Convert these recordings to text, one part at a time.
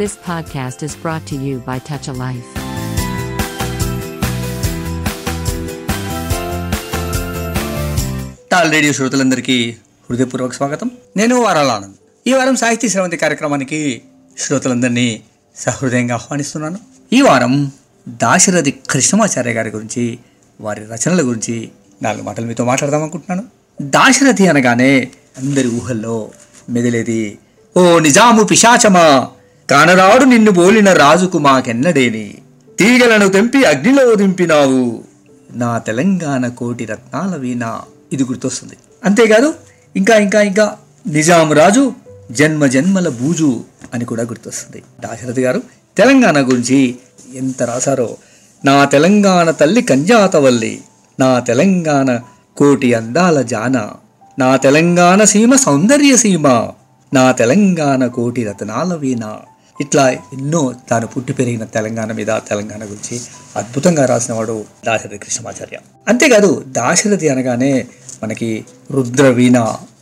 This podcast is brought to you by Touch a Life. TAL radio శ్రోతలందరికీ హృదయపూర్వక స్వాగతం. నేను వారాల ఆనంద్. ఈ వారం సాహితీ శ్రవంతి కార్యక్రమానికి శ్రోతలందరినీ సహృదయంగా ఆహ్వానిస్తున్నాను. ఈ వారం దాశరథి కృష్ణమాచార్య గారి గురించి వారి రచనల గురించి నాలుగు మాటలు మీతో మాట్లాడదాం అనుకుంటున్నాను. దాశరథి అనగానే అందరి ఊహల్లో మెదిలేది ఓ నిజాము పిశాచమా కానరాడు నిన్ను బోలిన రాజుకు మాకెన్నడేని? తీగలను తెంపి అగ్నిలో దింపినావు. నా తెలంగాణ కోటి రత్నాల వీణ. ఇది గుర్తొస్తుంది. అంతేకాదు ఇంకా ఇంకా ఇంకా. నిజాం రాజు జన్మ జన్మల బూజు అని కూడా గుర్తొస్తుంది. దాశరథి గారు తెలంగాణ గురించి ఎంత రాశారో. నా తెలంగాణ తల్లి కంజాతవల్లి నా తెలంగాణ కోటి అందాల జాన. నా తెలంగాణ సీమ సౌందర్య సీమ నా తెలంగాణ కోటి రతనాల వీణ. ఇట్లా ఎన్నో తాను పుట్టి పెరిగిన తెలంగాణ మీద తెలంగాణ గురించి అద్భుతంగా రాసినవాడు దాశరథి కృష్ణమాచార్య. అంతేకాదు దాశరథి అనగానే మనకి రుద్రవీణ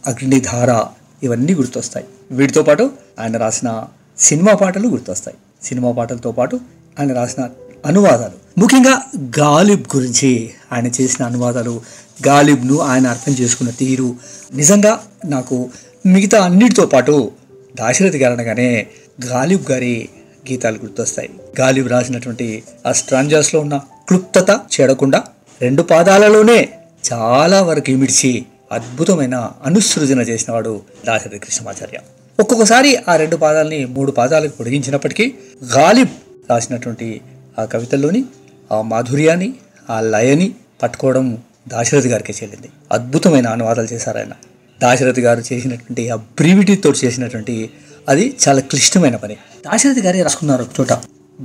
అగ్నిధార ఇవన్నీ గుర్తొస్తాయి. వీటితో పాటు ఆయన రాసిన సినిమా పాటలు గుర్తొస్తాయి. సినిమా పాటలతో పాటు ఆయన రాసిన అనువాదాలు. ముఖ్యంగా గాలిబ్ గురించి ఆయన చేసిన అనువాదాలు గాలిబ్ను ఆయన అర్థం చేసుకున్న తీరు నిజంగా నాకు మిగతా అన్నిటితో పాటు దాశరథి గారు అనగానే గాలిబ్ గారి గీతాలు గుర్తొస్తాయి. గాలిబ్ రాసినటువంటి ఆ స్ట్రాంజాస్లో ఉన్న క్లుప్తత చేడకుండా రెండు పాదాలలోనే చాలా వరకు ఇమిడిచి అద్భుతమైన అనుసృజన చేసినవాడు దాశరథి కృష్ణమాచార్య. ఒక్కొక్కసారి ఆ రెండు పాదాలని మూడు పాదాలకు పొడిగించినప్పటికీ గాలిబ్ రాసినటువంటి ఆ కవితల్లోని ఆ మాధుర్యాన్ని ఆ లయని పట్టుకోవడం దాశరథి గారికి చెల్లింది. అద్భుతమైన అనువాదాలు చేశారు ఆయన. దాశరథి గారు చేసినటువంటి ఆ బ్రీవిటీతో చేసినటువంటి అది చాలా క్లిష్టమైన పని. దాశరథి గారే రాసుకున్నారు ఒక చోట.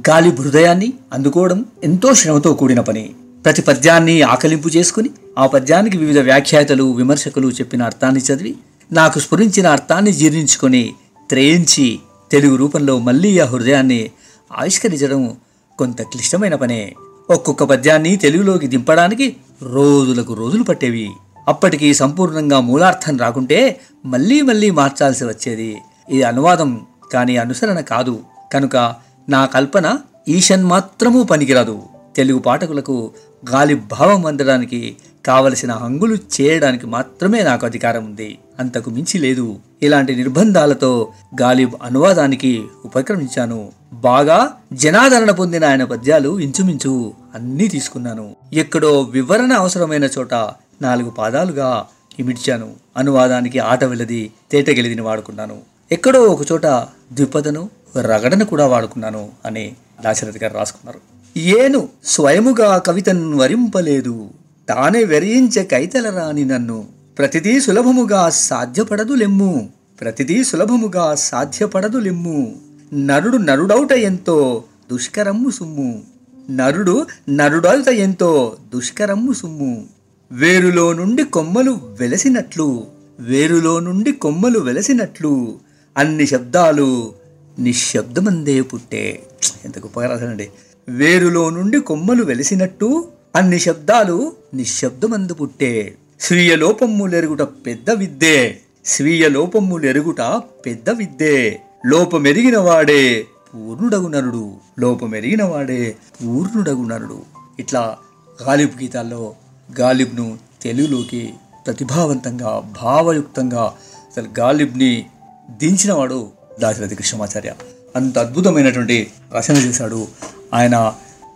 గాలి హృదయాన్ని అందుకోవడం ఎంతో శ్రమతో కూడిన పని. ప్రతి పద్యాన్ని ఆకలింపు చేసుకుని ఆ పద్యానికి వివిధ వ్యాఖ్యాతలు విమర్శకులు చెప్పిన అర్థాన్ని చదివి నాకు స్ఫురించిన అర్థాన్ని జీర్ణించుకొని త్రయించి తెలుగు రూపంలో మళ్ళీ ఆ హృదయాన్ని ఆవిష్కరించడం కొంత క్లిష్టమైన పనే. ఒక్కొక్క పద్యాన్ని తెలుగులోకి దింపడానికి రోజులకు రోజులు పట్టేవి. అప్పటికి సంపూర్ణంగా మూలార్థం రాకుంటే మళ్ళీ మళ్ళీ మార్చాల్సి వచ్చేది. ఇది అనువాదం కానీ అనుసరణ కాదు. కనుక నా కల్పన ఈషన్ మాత్రమూ పనికిరాదు. తెలుగు పాఠకులకు గాలి భావం అందడానికి కావలసిన హంగులు చేయడానికి మాత్రమే నాకు అధికారం ఉంది. అంతకు మించి లేదు. ఇలాంటి నిర్బంధాలతో గాలిబ్ అనువాదానికి ఉపక్రమించాను. బాగా జనాదరణ పొందిన ఆయన పద్యాలు ఇంచుమించు అన్నీ తీసుకున్నాను. ఎక్కడో వివరణ అవసరమైన చోట నాలుగు పాదాలుగా ఇమిడ్చాను. అనువాదానికి ఆట వెళ్ళది తేట గెలిదిని వాడుకున్నాను. ఎక్కడో ఒకచోట ద్విపదను రగడను కూడా వాడుకున్నాను అని దాశరథి గారు రాసుకున్నారు. ఏను స్వయముగా కవితను వరింపలేదు. తానే వెరయించ కైతలరాని నన్ను. ప్రతిదీ సులభముగా సాధ్యపడదు లెమ్ము ప్రతిదీ సులభముగా సాధ్యపడదు లెమ్ము నరుడు నరుడౌట ఎంతో దుష్కరమ్ము సుమ్ము. నరుడు నరుడౌట ఎంతో దుష్కరమ్ము సుమ్ము. వేరులో నుండి కొమ్మలు వెలసినట్లు వేరులో నుండి కొమ్మలు వెలసినట్లు అన్ని శబ్దాలు నిశ్శబ్దమందే పుట్టే. ఎంత గొప్పగా రాశానండి వేరులో నుండి కొమ్మలు వెలిసినట్టు అన్ని శబ్దాలు నిశ్శబ్దమందు పుట్టే. స్వీయ లోపమ్ములెరుగుట పెద్ద విద్దే స్వీయ లోపమ్ములెరుగుట పెద్ద విద్దే లోపమెరిగిన వాడే పూర్ణుడగు నరుడు. లోపమెరిగిన వాడే పూర్ణుడగు నరుడు. ఇట్లా గాలిపు గీతాల్లో గాలిబ్ను తెలుగులోకి ప్రతిభావంతంగా భావయుక్తంగా అసలు గాలిబ్ని దించినవాడు దాశరథి కృష్ణమాచార్య. అంత అద్భుతమైనటువంటి రచన చేశాడు. ఆయన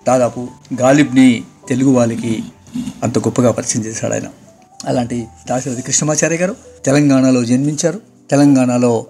దాదాపు గాలిబ్ని తెలుగు వాళ్ళకి అంత గొప్పగా పరిచయం చేశాడు ఆయన. అలాంటి దాశరథి కృష్ణమాచార్య గారు తెలంగాణలో జన్మించారు. తెలంగాణలో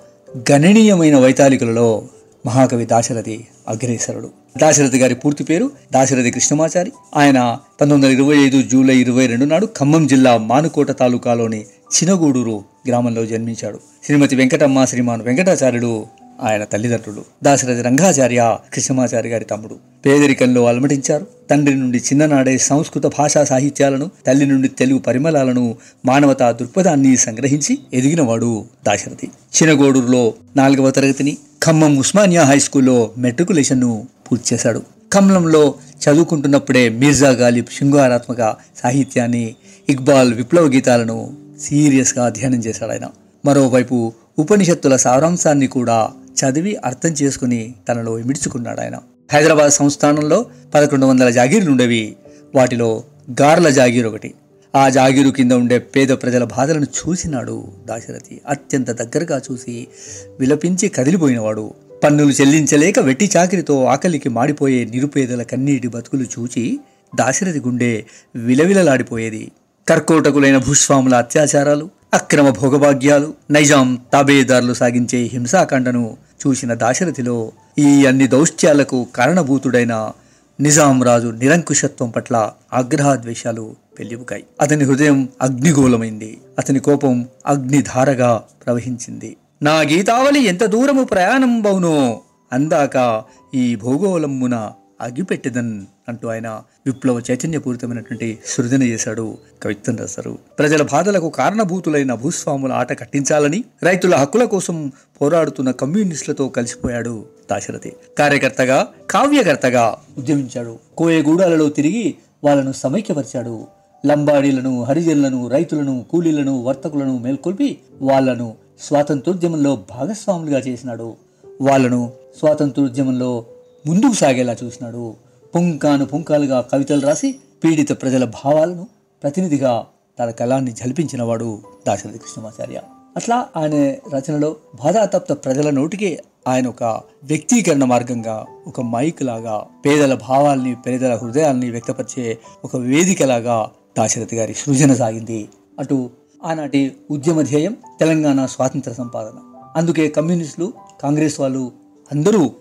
గణనీయమైన వైతాళికులలో మహాకవి దాశరథి అగ్రేసరుడు. దాశరథి గారి పూర్తి పేరు దాశరథి కృష్ణమాచారి. ఆయన పంతొమ్మిది వందల ఇరవై ఐదు జూలై ఇరవై రెండు నాడు ఖమ్మం జిల్లా మానుకోట తాలూకాలోని చినగూడూరు గ్రామంలో జన్మించాడు. శ్రీమతి వెంకటమ్మ శ్రీమాన్ వెంకటాచార్యుడు ఆయన తల్లిదండ్రులు. దాశరథి రంగాచార్య కృష్ణమాచారి గారి తమ్ముడు. పేదరికంలో అలమటించారు. తండ్రి నుండి చిన్ననాడే సంస్కృత భాషా సాహిత్యాలను తల్లి నుండి తెలుగు పరిమళాలను మానవతా దృక్పథాన్ని సంగ్రహించి ఎదిగినవాడు దాశరథి. చినగోడూరులో నాలుగవ తరగతిని ఖమ్మం ఉస్మానియా హై స్కూల్లో మెట్రికులేషన్ను పూర్తి చేశాడు. కమలంలో చదువుకుంటున్నప్పుడే మీర్జా గాలిబ్ శృంగారాత్మక సాహిత్యాన్ని ఇక్బాల్ విప్లవ గీతాలను సీరియస్గా అధ్యయనం చేశాడు ఆయన. మరోవైపు ఉపనిషత్తుల సారాంశాన్ని కూడా చదివి అర్థం చేసుకుని తనలో ఇమిడ్చుకున్నాడు ఆయన. హైదరాబాద్ సంస్థానంలో పదకొండు వందల జాగీర్లు ఉండేవి. వాటిలో గార్ల జాగీర్ ఒకటి. ఆ జాగీరు కింద ఉండే పేద ప్రజల బాధలను చూసినాడు దాశరథి. అత్యంత దగ్గరగా చూసి విలపించి కదిలిపోయినవాడు. పన్నులు చెల్లించలేక వెట్టి చాకిరితో ఆకలికి మాడిపోయే నిరుపేదల కన్నీటి బతుకులు చూచి దాశరథి గుండె విలవిలలాడిపోయేది. కర్కోటకులైన భూస్వాముల అత్యాచారాలు అక్రమ భోగభాగ్యాలు నైజాం తాబేదారులు సాగించే హింసాకాండను చూసిన దాశరథిలో ఈ అన్ని దౌష్ట్యాలకు కారణభూతుడైన నిజాం రాజు నిరంకుశత్వం పట్ల ఆగ్రహద్వేషాలు పెళ్ళిపుకాయి అతని హృదయం అగ్నిగోళమైంది. అతని కోపం అగ్నిధారగా ప్రవహించింది. నా గీతావళి ఎంత దూరము ప్రయాణం బౌనో? అందాక ఈ భూగోళమున అగిపెట్టెదన్ అంటూ ఆయన విప్లవ చైతన్యపూరితమైనటువంటి సృజన చేశాడు కవిత్వం రాశారు. ప్రజల బాధలకు కారణభూతులైన భూస్వాముల ఆట కట్టించాలని రైతుల హక్కుల కోసం పోరాడుతున్న కమ్యూనిస్టులతో కలిసిపోయాడు దాశరథి. కార్యకర్తగా కావ్యకర్తగా ఉద్యమించాడు. కోయగూడాలలో తిరిగి వాళ్ళను సమైక్యపరిచాడు. లంబాడీలను హరిజనులను రైతులను కూలీలను వర్తకులను మేల్కొల్పి వాళ్ళను స్వాతంత్రోద్యమంలో భాగస్వాములుగా చేసినాడు. వాళ్ళను స్వాతంత్రోద్యమంలో ముందుకు సాగేలా చూసినాడు. పుంకాను పుంకాలుగా కవితలు రాసి పీడిత ప్రజల భావాలను ప్రతినిధిగా తన కళాన్ని జల్పించినవాడు దాశరథి కృష్ణమాచార్య. అట్లా ఆయన రచనలో బాధాతప్త ప్రజల నోటికి ఆయన ఒక వ్యక్తీకరణ మార్గంగా ఒక మైక్ లాగా పేదల భావాల్ని పేదల హృదయాల్ని వ్యక్తపరిచే ఒక వేదికలాగా దాశరథి గారి సృజన సాగింది. అటు ఆనాటి ఉద్యమ ధ్యేయం తెలంగాణ స్వాతంత్ర సంపాదన. అందుకే కమ్యూనిస్టులు కాంగ్రెస్ వాళ్ళు అందరూ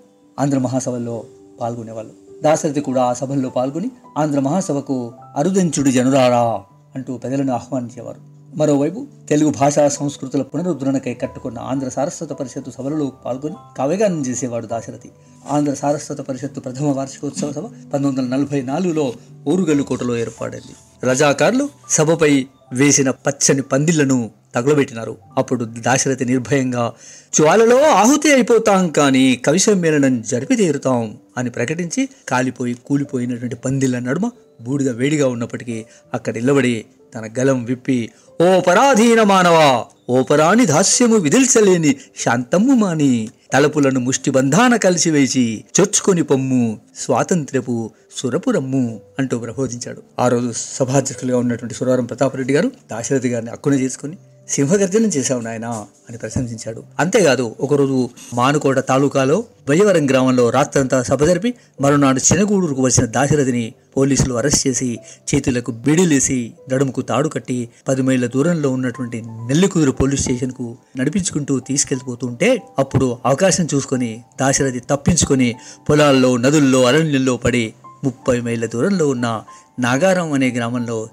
ఆంధ్ర మహాసభల్లో పాల్గొనేవాళ్ళు. దాశరథి కూడా ఆ సభల్లో పాల్గొని ఆంధ్ర మహాసభకు అరుదంచుడి జనురారా అంటూ ప్రజలను ఆహ్వానించేవారు. మరోవైపు తెలుగు భాషా సంస్కృతుల పునరుద్ధరణకై కట్టుకున్న ఆంధ్ర సారస్వత పరిషత్తు సభలలో పాల్గొని కవిగానం చేసేవాడు దాశరథి. ఆంధ్ర సారస్వత పరిషత్తు ప్రథమ వార్షికోత్సవ సభ పంతొమ్మిది వందల నలభై నాలుగులో ఓరుగల్లు కోటలో ఏర్పడింది. రజాకారులు సభపై వేసిన పచ్చని పందిళ్ళను తగలబెట్టినారు. అప్పుడు దాశరథి నిర్భయంగా జ్వాలలో ఆహుతి అయిపోతాం కానీ కవి సమ్మేళనం జరిపి తీరుతాం అని ప్రకటించి కాలిపోయి కూలిపోయినటువంటి పందిళ్ళ నడుమ బూడిద వేడిగా ఉన్నప్పటికీ అక్కడ నిలబడి తన గలం విప్పి ఓ పరాధీన మానవా ఓ పరాని దాస్యము విదిల్చలేని శాంతమ్ము మాని తలుపులను ముష్టిబంధాన కలిసివేసి చొచ్చుకొని పొమ్ము స్వాతంత్ర్యపు సురపురమ్ము అంటూ ప్రబోధించాడు. ఆ రోజు సభాధ్యక్షులుగా ఉన్నటువంటి సురవరం ప్రతాపరెడ్డి గారు దాశరథి గారిని అక్కున చేసుకుని సింహగర్జనం చేశావు నాయన అని ప్రశంసించాడు. అంతేకాదు ఒకరోజు మానుకోట తాలూకాలో బయ్యవరం గ్రామంలో రాత్రంతా సభ జరిపి మరునాడు చినగూడూరుకు వచ్చిన దాశరథిని పోలీసులు అరెస్ట్ చేసి చేతులకు బిడిలేసి నడుముకు తాడు కట్టి పది మైళ్ళ దూరంలో ఉన్నటువంటి నెల్లికూరు పోలీస్ స్టేషన్కు నడిపించుకుంటూ తీసుకెళ్ళిపోతుంటే అప్పుడు అవకాశం చూసుకొని దాశరథి తప్పించుకొని పొలాల్లో నదుల్లో అరణ్యంలో పడి ముప్పై మైళ్ళ దూరంలో ఉన్న నాగారం అనే గ్రామంలో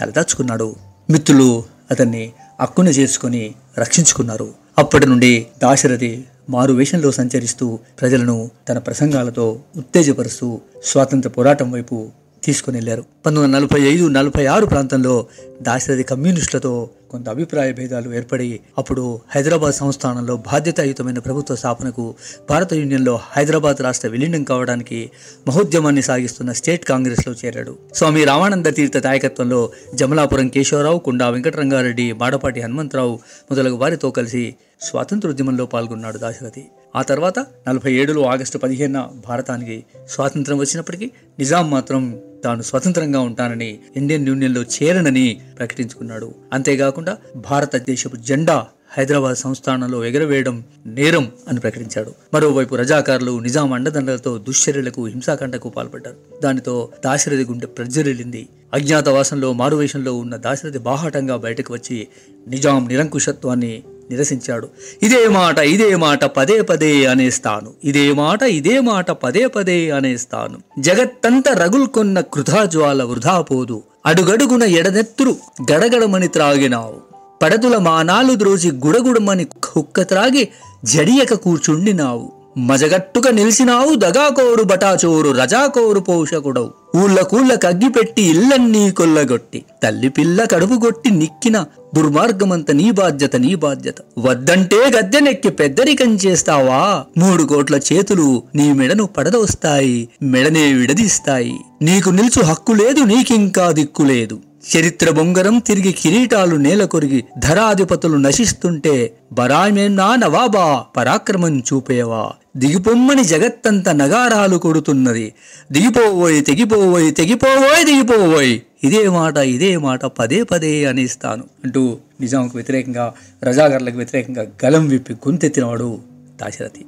తలదాచుకున్నాడు. మిత్రులు అతన్ని అక్కును చేసుకొని రక్షించుకున్నారు. అప్పటి నుండి దాశరథి మారు వేషంలో సంచరిస్తూ ప్రజలను తన ప్రసంగాలతో ఉత్తేజపరుస్తూ స్వాతంత్ర పోరాటం వైపు తీసుకుని వెళ్ళారు. పంతొమ్మిది వందల నలభై ఐదు నలభై ఆరు ప్రాంతంలో దాశరథి కమ్యూనిస్టులతో కొంత అభిప్రాయ భేదాలు ఏర్పడి అప్పుడు హైదరాబాద్ సంస్థానంలో బాధ్యతాయుతమైన ప్రభుత్వ స్థాపనకు భారత యూనియన్లో హైదరాబాద్ రాష్ట్ర విలీనం కావడానికి మహోద్యమాన్ని సాగిస్తున్న స్టేట్ కాంగ్రెస్లో చేరాడు. స్వామి రామానంద తీర్థ నాయకత్వంలో జమలాపురం కేశవరావు కుండా వెంకటరంగారెడ్డి మాడపాటి హనుమంతరావు మొదలగు వారితో కలిసి స్వాతంత్రోద్యమంలో పాల్గొన్నాడు దాశరథి. ఆ తర్వాత నలభై ఏడులో ఆగస్టు పదిహేనున భారతానికి స్వాతంత్రం వచ్చినప్పటికీ నిజాం మాత్రం తాను స్వతంత్రంగా ఉంటానని ఇండియన్ యూనియన్లో చేరనని ప్రకటించుకున్నాడు. అంతేకాకుండా భారతదేశపు జెండా హైదరాబాద్ సంస్థానంలో ఎగరవేయడం నేరం అని ప్రకటించాడు. మరోవైపు రజాకారులు నిజాం అండదండలతో దుశ్చర్యలకు హింసాకాండకు పాల్పడ్డారు. దానితో దాశరథి గుండె ప్రజ్వరిల్లింది అజ్ఞాతవాసంలో మారువేషంలో ఉన్న దాశరథి బాహాటంగా బయటకు వచ్చి నిజాం నిరంకుశత్వాన్ని నిరసించాడు. ఇదే మాట ఇదే మాట పదే పదే అనేస్తాను. ఇదే మాట ఇదే మాట పదే పదే అనేస్తాను. జగత్తంత రగుల్కొన్న కృతాజ్వాల వృధా పోదు. అడుగడుగున ఎడనెత్తురు గడగడమని త్రాగినావు. పడతుల మానాలు ద్రోచి గుడగుడమని కుక్క త్రాగి జడియక కూర్చుండినావు. మజగట్టుగా నిలిచినావు దగాకోరు బటాచోరు రజాకోరు పోషకుడవు. ఊళ్ళ కూళ్ళ కగ్గిపెట్టి ఇల్లన్నీ కొల్లగొట్టి తల్లి పిల్ల కడుపుగొట్టి నిక్కిన దుర్మార్గమంత నీ బాధ్యత నీ బాధ్యత. వద్దంటే గద్దెనెక్కి పెద్దరికం చేస్తావా? మూడు కోట్ల చేతులు నీ మెడను పడదోస్తాయి మెడనే విడదీస్తాయి. నీకు నిలుచు హక్కు లేదు నీకింకా దిక్కు లేదు. చరిత్ర బొంగరం తిరిగి కిరీటాలు నేల కొరిగి ధరాధిపతులు నశిస్తుంటే బరామేనా నవాబా పరాక్రమం చూపేవా. దిగిపొమ్మని జగత్తంత నగారాలు కొడుతున్నది. దిగిపోవోయ్ తెగిపోవోయ్ తెగిపోవోయ్ దిగిపోవోయ్. ఇదే మాట ఇదే మాట పదే పదే అనేస్తాను అంటూ నిజాంకు వ్యతిరేకంగా రజాగర్లకు వ్యతిరేకంగా గలం విప్పి గొంతెత్తినవాడు దాశరథి.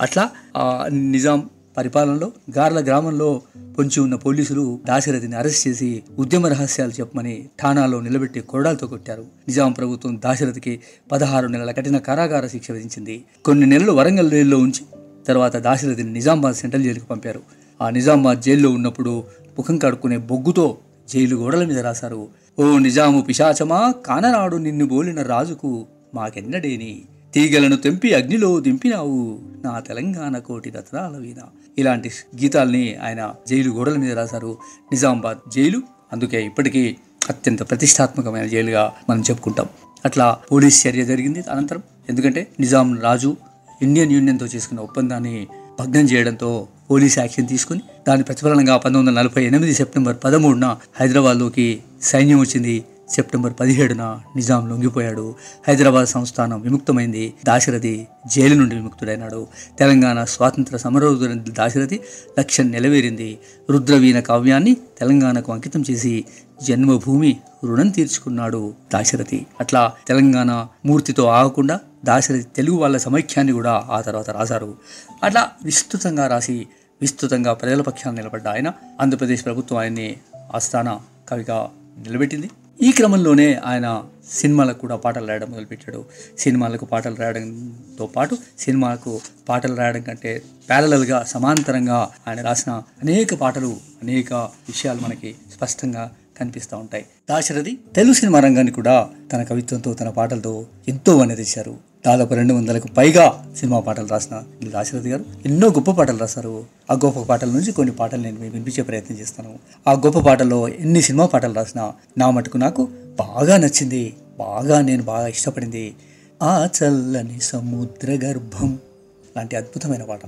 అట్లా నిజాం పరిపాలనలో గార్ల గ్రామంలో పొంచి ఉన్న పోలీసులు దాశరథిని అరెస్ట్ చేసి ఉద్యమ రహస్యాలు చెప్పమని ఠానాలో నిలబెట్టి కొరడాలతో కొట్టారు. నిజాం ప్రభుత్వం దాశరథికి పదహారు నెలల కఠిన కారాగార శిక్ష విధించింది. కొన్ని నెలలు వరంగల్ జైల్లో ఉంచి తర్వాత దాశరథిని నిజామాబాద్ సెంట్రల్ జైలుకు పంపారు. ఆ నిజామాబాద్ జైల్లో ఉన్నప్పుడు ముఖం కడుక్కునే బొగ్గుతో జైలు గోడల మీద రాశారు. ఓ నిజాము పిశాచమా కాననాడు నిన్ను బోలిన రాజుకు మాకెన్నడేని? తీగలను తెంపి అగ్నిలో దింపినావు. నా తెలంగాణ కోటి రత్నాల వీణ ఇలాంటి గీతాల్ని ఆయన జైలు గోడల మీద రాశారు. నిజామాబాద్ జైలు. అందుకే ఇప్పటికీ అత్యంత ప్రతిష్టాత్మకమైన జైలుగా మనం చెప్పుకుంటాం. అట్లా పోలీస్ చర్య జరిగింది అనంతరం. ఎందుకంటే నిజాం రాజు ఇండియన్ యూనియన్తో చేసుకున్న ఒప్పందాన్ని భగ్నం చేయడంతో పోలీస్ యాక్షన్ తీసుకుని దాని ప్రతిఫలనంగా పంతొమ్మిది వందల నలభై ఎనిమిది సెప్టెంబర్ పదమూడున హైదరాబాద్లోకి సైన్యం వచ్చింది. సెప్టెంబర్ పదిహేడున నిజాం లొంగిపోయాడు. హైదరాబాద్ సంస్థానం విముక్తమైంది. దాశరథి జైలు నుండి విముక్తుడైనాడు. తెలంగాణ స్వాతంత్ర సమరోధుల దాశరథి లక్ష్యం నెలవేరింది. రుద్రవీణ కావ్యాన్ని తెలంగాణకు అంకితం చేసి జన్మభూమి రుణం తీర్చుకున్నాడు దాశరథి. అట్లా తెలంగాణ మూర్తితో ఆగకుండా దాశరథి తెలుగు వాళ్ళ సమైక్యాన్ని కూడా ఆ తర్వాత రాశారు. అట్లా విస్తృతంగా రాసి విస్తృతంగా ప్రజల పక్షాన్ని నిలబడ్డ ఆయన ఆంధ్రప్రదేశ్ ప్రభుత్వం ఆయన్ని ఆస్థాన కవిగా నిలబెట్టింది. ఈ క్రమంలోనే ఆయన సినిమాలకు కూడా పాటలు రాయడం మొదలుపెట్టాడు. సినిమాలకు పాటలు రాయడంతో పాటు సినిమాలకు పాటలు రాయడం కంటే ప్యారలల్గా సమాంతరంగా ఆయన రాసిన అనేక పాటలు అనేక విషయాలు మనకి స్పష్టంగా కనిపిస్తూ ఉంటాయి. దాశరథి తెలుగు సినిమా రంగాన్ని కూడా తన కవిత్వంతో తన పాటలతో ఎంతో వన్నెదించారు దాదాపు రెండు వందలకు పైగా సినిమా పాటలు రాసిన దాశరథి గారు. ఎన్నో గొప్ప పాటలు రాశారు. ఆ గొప్ప పాటల నుంచి కొన్ని పాటలు నేను మీకు వినిపించే ప్రయత్నం చేస్తాను. ఆ గొప్ప పాటల్లో ఎన్ని సినిమా పాటలు రాసినా నా మటుకు నాకు బాగా నచ్చింది. బాగా నేను బాగా ఇష్టపడింది. ఆ చల్లని సముద్ర గర్భం లాంటి అద్భుతమైన పాట.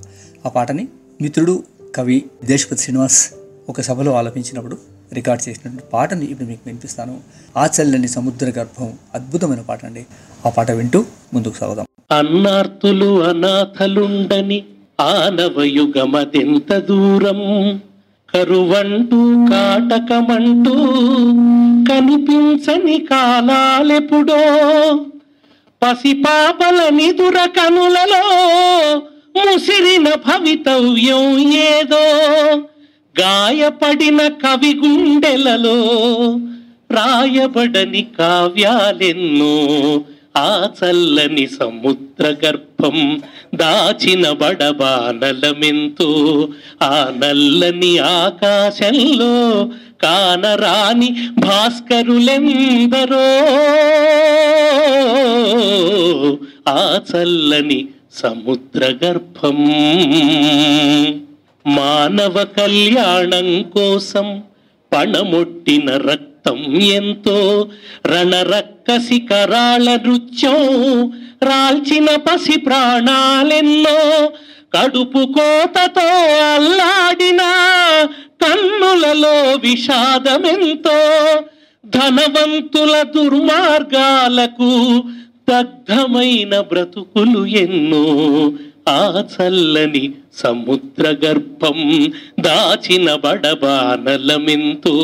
ఆ పాటని మిత్రుడు కవి దేశపతి శ్రీనివాస్ ఒక సభలో ఆలపించినప్పుడు రికార్డ్ చేసినటువంటి పాటని ఇప్పుడు మీకు వినిపిస్తాను. ఆచల్లని సముద్ర గర్భం అద్భుతమైన పాట అండి. ఆ పాట వింటూ ముందుకు సాగుదాం. అన్నార్తులు అనాథలుండని ఆనవయుగమదెంత దూరం? కరువంటూ కాటకమంటూ కనిపించని కాలాలెప్పుడో? పసిపాపలని దురకనులలో ముసిరిన భవితవ్యం ఏదో? గాయపడిన కవి గుండెలలో రాయబడని కావ్యాలెన్నో ఆ చల్లని సముద్ర గర్భం దాచిన బడబానలమెంతో ఆ నల్లని ఆకాశంలో కానరాని భాస్కరులెందరో ఆ చల్లని సముద్ర గర్భం. మానవ కళ్యాణం కోసం పణమొట్టిన రక్తం ఎంతో రణరక్కసి కరాళ నృత్యం రాల్చిన పసి ప్రాణాలెన్నో కడుపు కోతతో అల్లాడిన కన్నులలో విషాదమెంతో ధనవంతుల దుర్మార్గాలకు దగ్ధమైన బ్రతుకులు ఎన్నో. ఆ చల్లని సముద్ర గర్భం దాచిన బడబానలమెంతో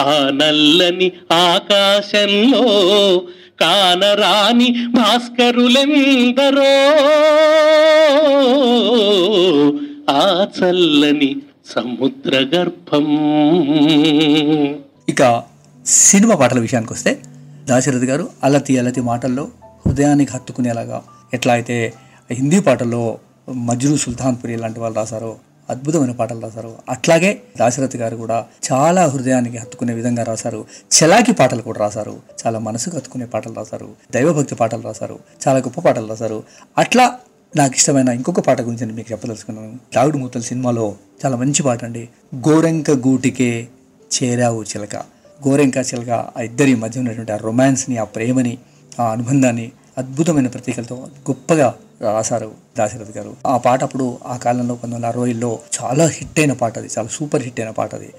ఆ నల్లని ఆకాశంలో కానరాని భాస్కరులెందరో ఆ చల్లని సముద్ర గర్భం ఇక సినిమా పాటల విషయానికి వస్తే దాశరథి గారు అలతి అలతి మాటల్లో హృదయానికి హత్తుకునేలాగా ఎట్లా అయితే హిందీ పాటల్లో మజ్రు సుల్తాన్పురి లాంటి వాళ్ళు రాశారు అద్భుతమైన పాటలు రాశారు. అట్లాగే దాశరథి గారు కూడా చాలా హృదయానికి హత్తుకునే విధంగా రాశారు. చలాకి పాటలు కూడా రాశారు. చాలా మనసుకు హత్తుకునే పాటలు రాశారు. దైవభక్తి పాటలు రాశారు. చాలా గొప్ప పాటలు రాశారు. అట్లా నాకు ఇష్టమైన ఇంకొక పాట గురించి నేను మీకు చెప్పదలుచుకున్నాను. దావుడు మూతల సినిమాలో చాలా మంచి పాట అండి. గోరెంక గూటికే చేరావు చిలక. గోరెంక చిలక ఆ ఇద్దరి మధ్య ఉన్నటువంటి ఆ రొమాన్స్ని ఆ ప్రేమని ఆ అనుబంధాన్ని అద్భుతమైన ప్రతీకలతో గొప్పగా రాశారు దాశరథి గారు. ఆ పాట అప్పుడు ఆ కాలంలో పంతొమ్మిది వందల అరవైలో చాలా హిట్ అయిన పాట అది చాలా సూపర్ హిట్ అయిన పాట అది.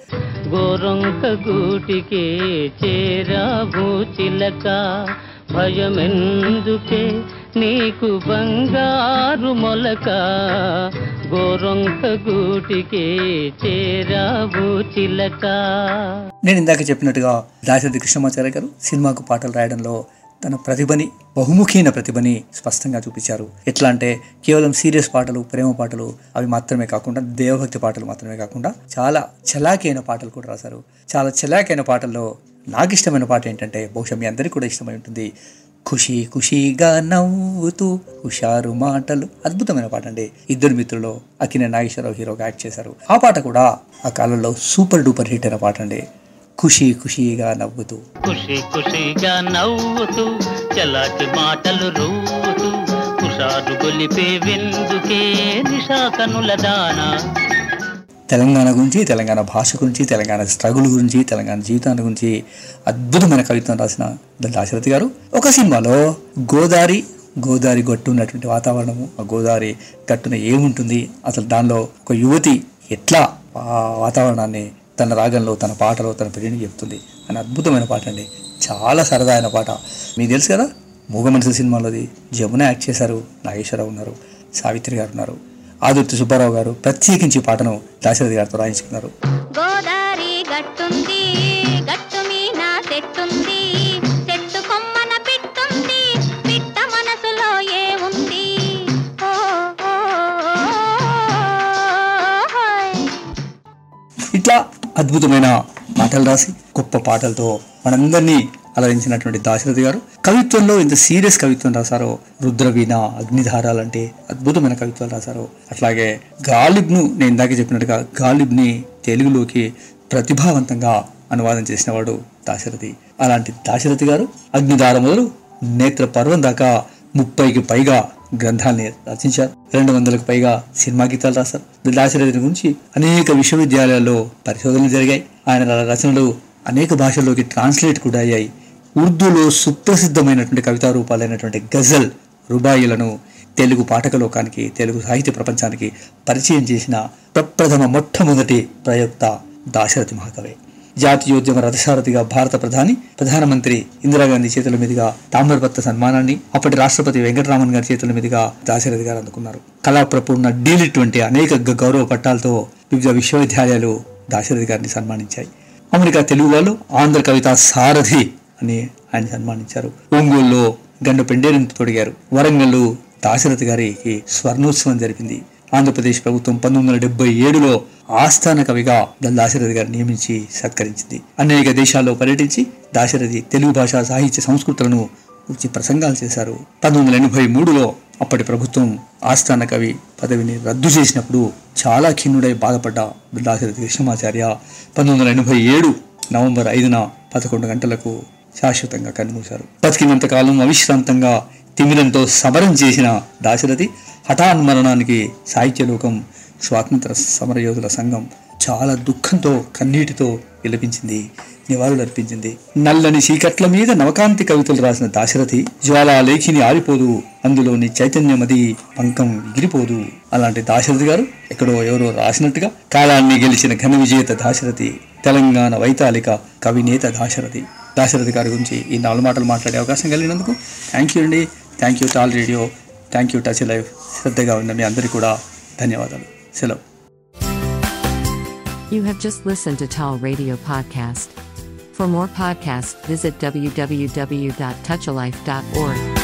గోరొంక గూటికే చేరావు చిలక భయమెందుకే నీకు బంగారు మొలక? గోరొంక గూటికే చేరావు చిలక. నేను ఇందాక చెప్పినట్టుగా దాశరథి కృష్ణమాచార్య గారు సినిమాకు పాటలు రాయడంలో తన ప్రతిభని బహుముఖీన ప్రతిభని స్పష్టంగా చూపించారు. ఎట్లా అంటే కేవలం సీరియస్ పాటలు ప్రేమ పాటలు అవి మాత్రమే కాకుండా దేవభక్తి పాటలు మాత్రమే కాకుండా చాలా చలాకైన పాటలు కూడా రాశారు. చాలా చలాకైన పాటల్లో నాకు ఇష్టమైన పాట ఏంటంటే బహుశా మీ అందరికీ కూడా ఇష్టమై ఉంటుంది. ఖుషి ఖుషిగా నవ్వుతూ హుషారు మాటలు. అద్భుతమైన పాట అండి. ఇద్దరు మిత్రులు అకినే నాగేశ్వరరావు హీరోగా యాక్ట్ చేశారు. ఆ పాట కూడా ఆ కాలంలో సూపర్ డూపర్ హిట్ అయిన పాట అండి. ఖుషి ఖుషిగా నవ్వుతూ. ఖుషి ఖుషిగా నవ్వుతూ చలాకి మాటలు రూతూ హుషారు గొలిపే విందుకే నిషా కనుల దానా. తెలంగాణ గురించి తెలంగాణ భాష గురించి తెలంగాణ స్ట్రగుల్ గురించి తెలంగాణ జీవితాన్ని గురించి అద్భుతమైన కవిత్వం రాసిన దాశరథి గారు. ఒక సినిమాలో గోదావరి గోదావరి గట్టు ఉన్నటువంటి వాతావరణము ఆ గోదావరి గట్టున ఏముంటుంది? అసలు దానిలో ఒక యువతి ఎట్లా ఆ వాతావరణాన్ని తన రాగంలో తన పాటలో తన పెళ్ళిని చెప్తుంది అని అద్భుతమైన పాట అండి చాలా సరదా అయిన పాట మీకు తెలుసు కదా మూగ మనుషుల సినిమాలోది జమున యాక్ట్ చేశారు నాగేశ్వరరావు ఉన్నారు సావిత్రి గారు ఉన్నారు ఆదుర్తి సుబ్బారావు గారు ప్రత్యేకించి పాటను దాశరథి గారితో రాయించుకున్నారు గట్టుంది గట్టు మీన కొమ్మన పిట్టుంది పిట్ట మనసులో ఏముంది ఇట్లా అద్భుతమైన పాటలు రాసి గొప్ప పాటలతో మనందరినీ అలరించినటువంటి దాశరథి గారు. కవిత్వంలో ఇంత సీరియస్ కవిత్వం రాశారో రుద్రవీణ అగ్నిధార లాంటి అద్భుతమైన కవిత్వాలు రాశారు. అట్లాగే గాలిబ్ను నేను ఇందాక చెప్పినట్టుగా గాలిబ్ని తెలుగులోకి ప్రతిభావంతంగా అనువాదం చేసిన వాడు దాశరథి. అలాంటి దాశరథి గారు అగ్నిధార మొదలు నేత్ర పర్వం దాకా ముప్పైకి పైగా గ్రంథాన్ని రచించారు. రెండు వందలకు పైగా సినిమా గీతాలు రాశారు. దాశరథి గురించి అనేక విశ్వవిద్యాలయాల్లో పరిశోధనలు జరిగాయి. ఆయన రచనలు అనేక భాషల్లోకి ట్రాన్స్లేట్ కూడా అయ్యాయి. ఉర్దూలో సుప్రసిద్ధమైనటువంటి కవితా రూపాలైనటువంటి గజల్ రుబాయిలను తెలుగు పాఠక లోకానికి తెలుగు సాహిత్య ప్రపంచానికి పరిచయం చేసిన ప్రప్రథమ మొట్టమొదటి ప్రయోక్త దాశరథి మహాకవి. జాతీయోద్యమ రథసారథిగా భారత ప్రధాని ప్రధానమంత్రి ఇందిరాగాంధీ చేతుల మీదుగా తామ్రపత్ర సన్మానాన్ని అప్పటి రాష్ట్రపతి వెంకటరామన్ గారి చేతుల మీదుగా దాశరథి గారు అందుకున్నారు. కళాప్రపూర్ణ డీలిట్ వంటి అనేక గౌరవ పట్టాలతో వివిధ విశ్వవిద్యాలయాలు దాశరథి గారిని సన్మానించాయి. అమెరికా తెలుగు వాళ్ళు ఆంధ్ర కవిత సారథి అని ఆయన సన్మానించారు. ఒంగోలులో గండు పెండేరుని తొడిగారు. వరంగల్లో దాశరథి గారికి స్వర్ణోత్సవం జరిపింది. ఆంధ్రప్రదేశ్ ప్రభుత్వం పంతొమ్మిది వందల డెబ్బై ఏడులో ఆస్థాన కవిగా దాశరథి గారు నియమించి సత్కరించింది. అనేక దేశాల్లో పర్యటించి దాశరథి తెలుగు భాష సాహిత్య సంస్కృతులను గురించి ప్రసంగాలు చేశారు. పంతొమ్మిది వందల ఎనభై మూడులో అప్పటి ప్రభుత్వం ఆస్థాన కవి పదవిని రద్దు చేసినప్పుడు చాలా ఖిన్నుడై బాధపడ్డ దాశరథి కృష్ణమాచార్య పంతొమ్మిది వందల ఎనభై ఏడు నవంబర్ ఐదున పదకొండు గంటలకు శాశ్వతంగా కన్నుమూశారు. బతికినంతకాలం అవిశ్రాంతంగా తిమిరంతో సమరం చేసిన దాశరథి హఠాన్మరణానికి సాహిత్యలోకం స్వాతంత్ర సమరయోధుల సంఘం చాలా దుఃఖంతో కన్నీటితో విలపించింది నివాళులర్పించింది. నల్లని చీకట్ల మీద నవకాంతి కవితలు రాసిన దాశరథి జ్వాలా లేఖిని ఆరిపోదు అందులోని చైతన్యమది పంకం ఎగిరిపోదు అలాంటి దాశరథి గారు ఎక్కడో ఎవరో రాసినట్టుగా కాలాన్ని గెలిచిన ఘన విజేత దాశరథి తెలంగాణ వైతాళిక కవినేత దాశరథి. దాశరథి గారి గురించి ఈ నాలుగు మాటలు మాట్లాడే అవకాశం కలిగినందుకు థ్యాంక్ యూ అండి. Thank you TAL radio thank you touch life శ్రద్ధగా ఉన్న మీ అందరికీ కూడా ధన్యవాదాలు సెలవు You have just listened to Tall Radio Podcast. For more podcasts, visit www.touchalife.org.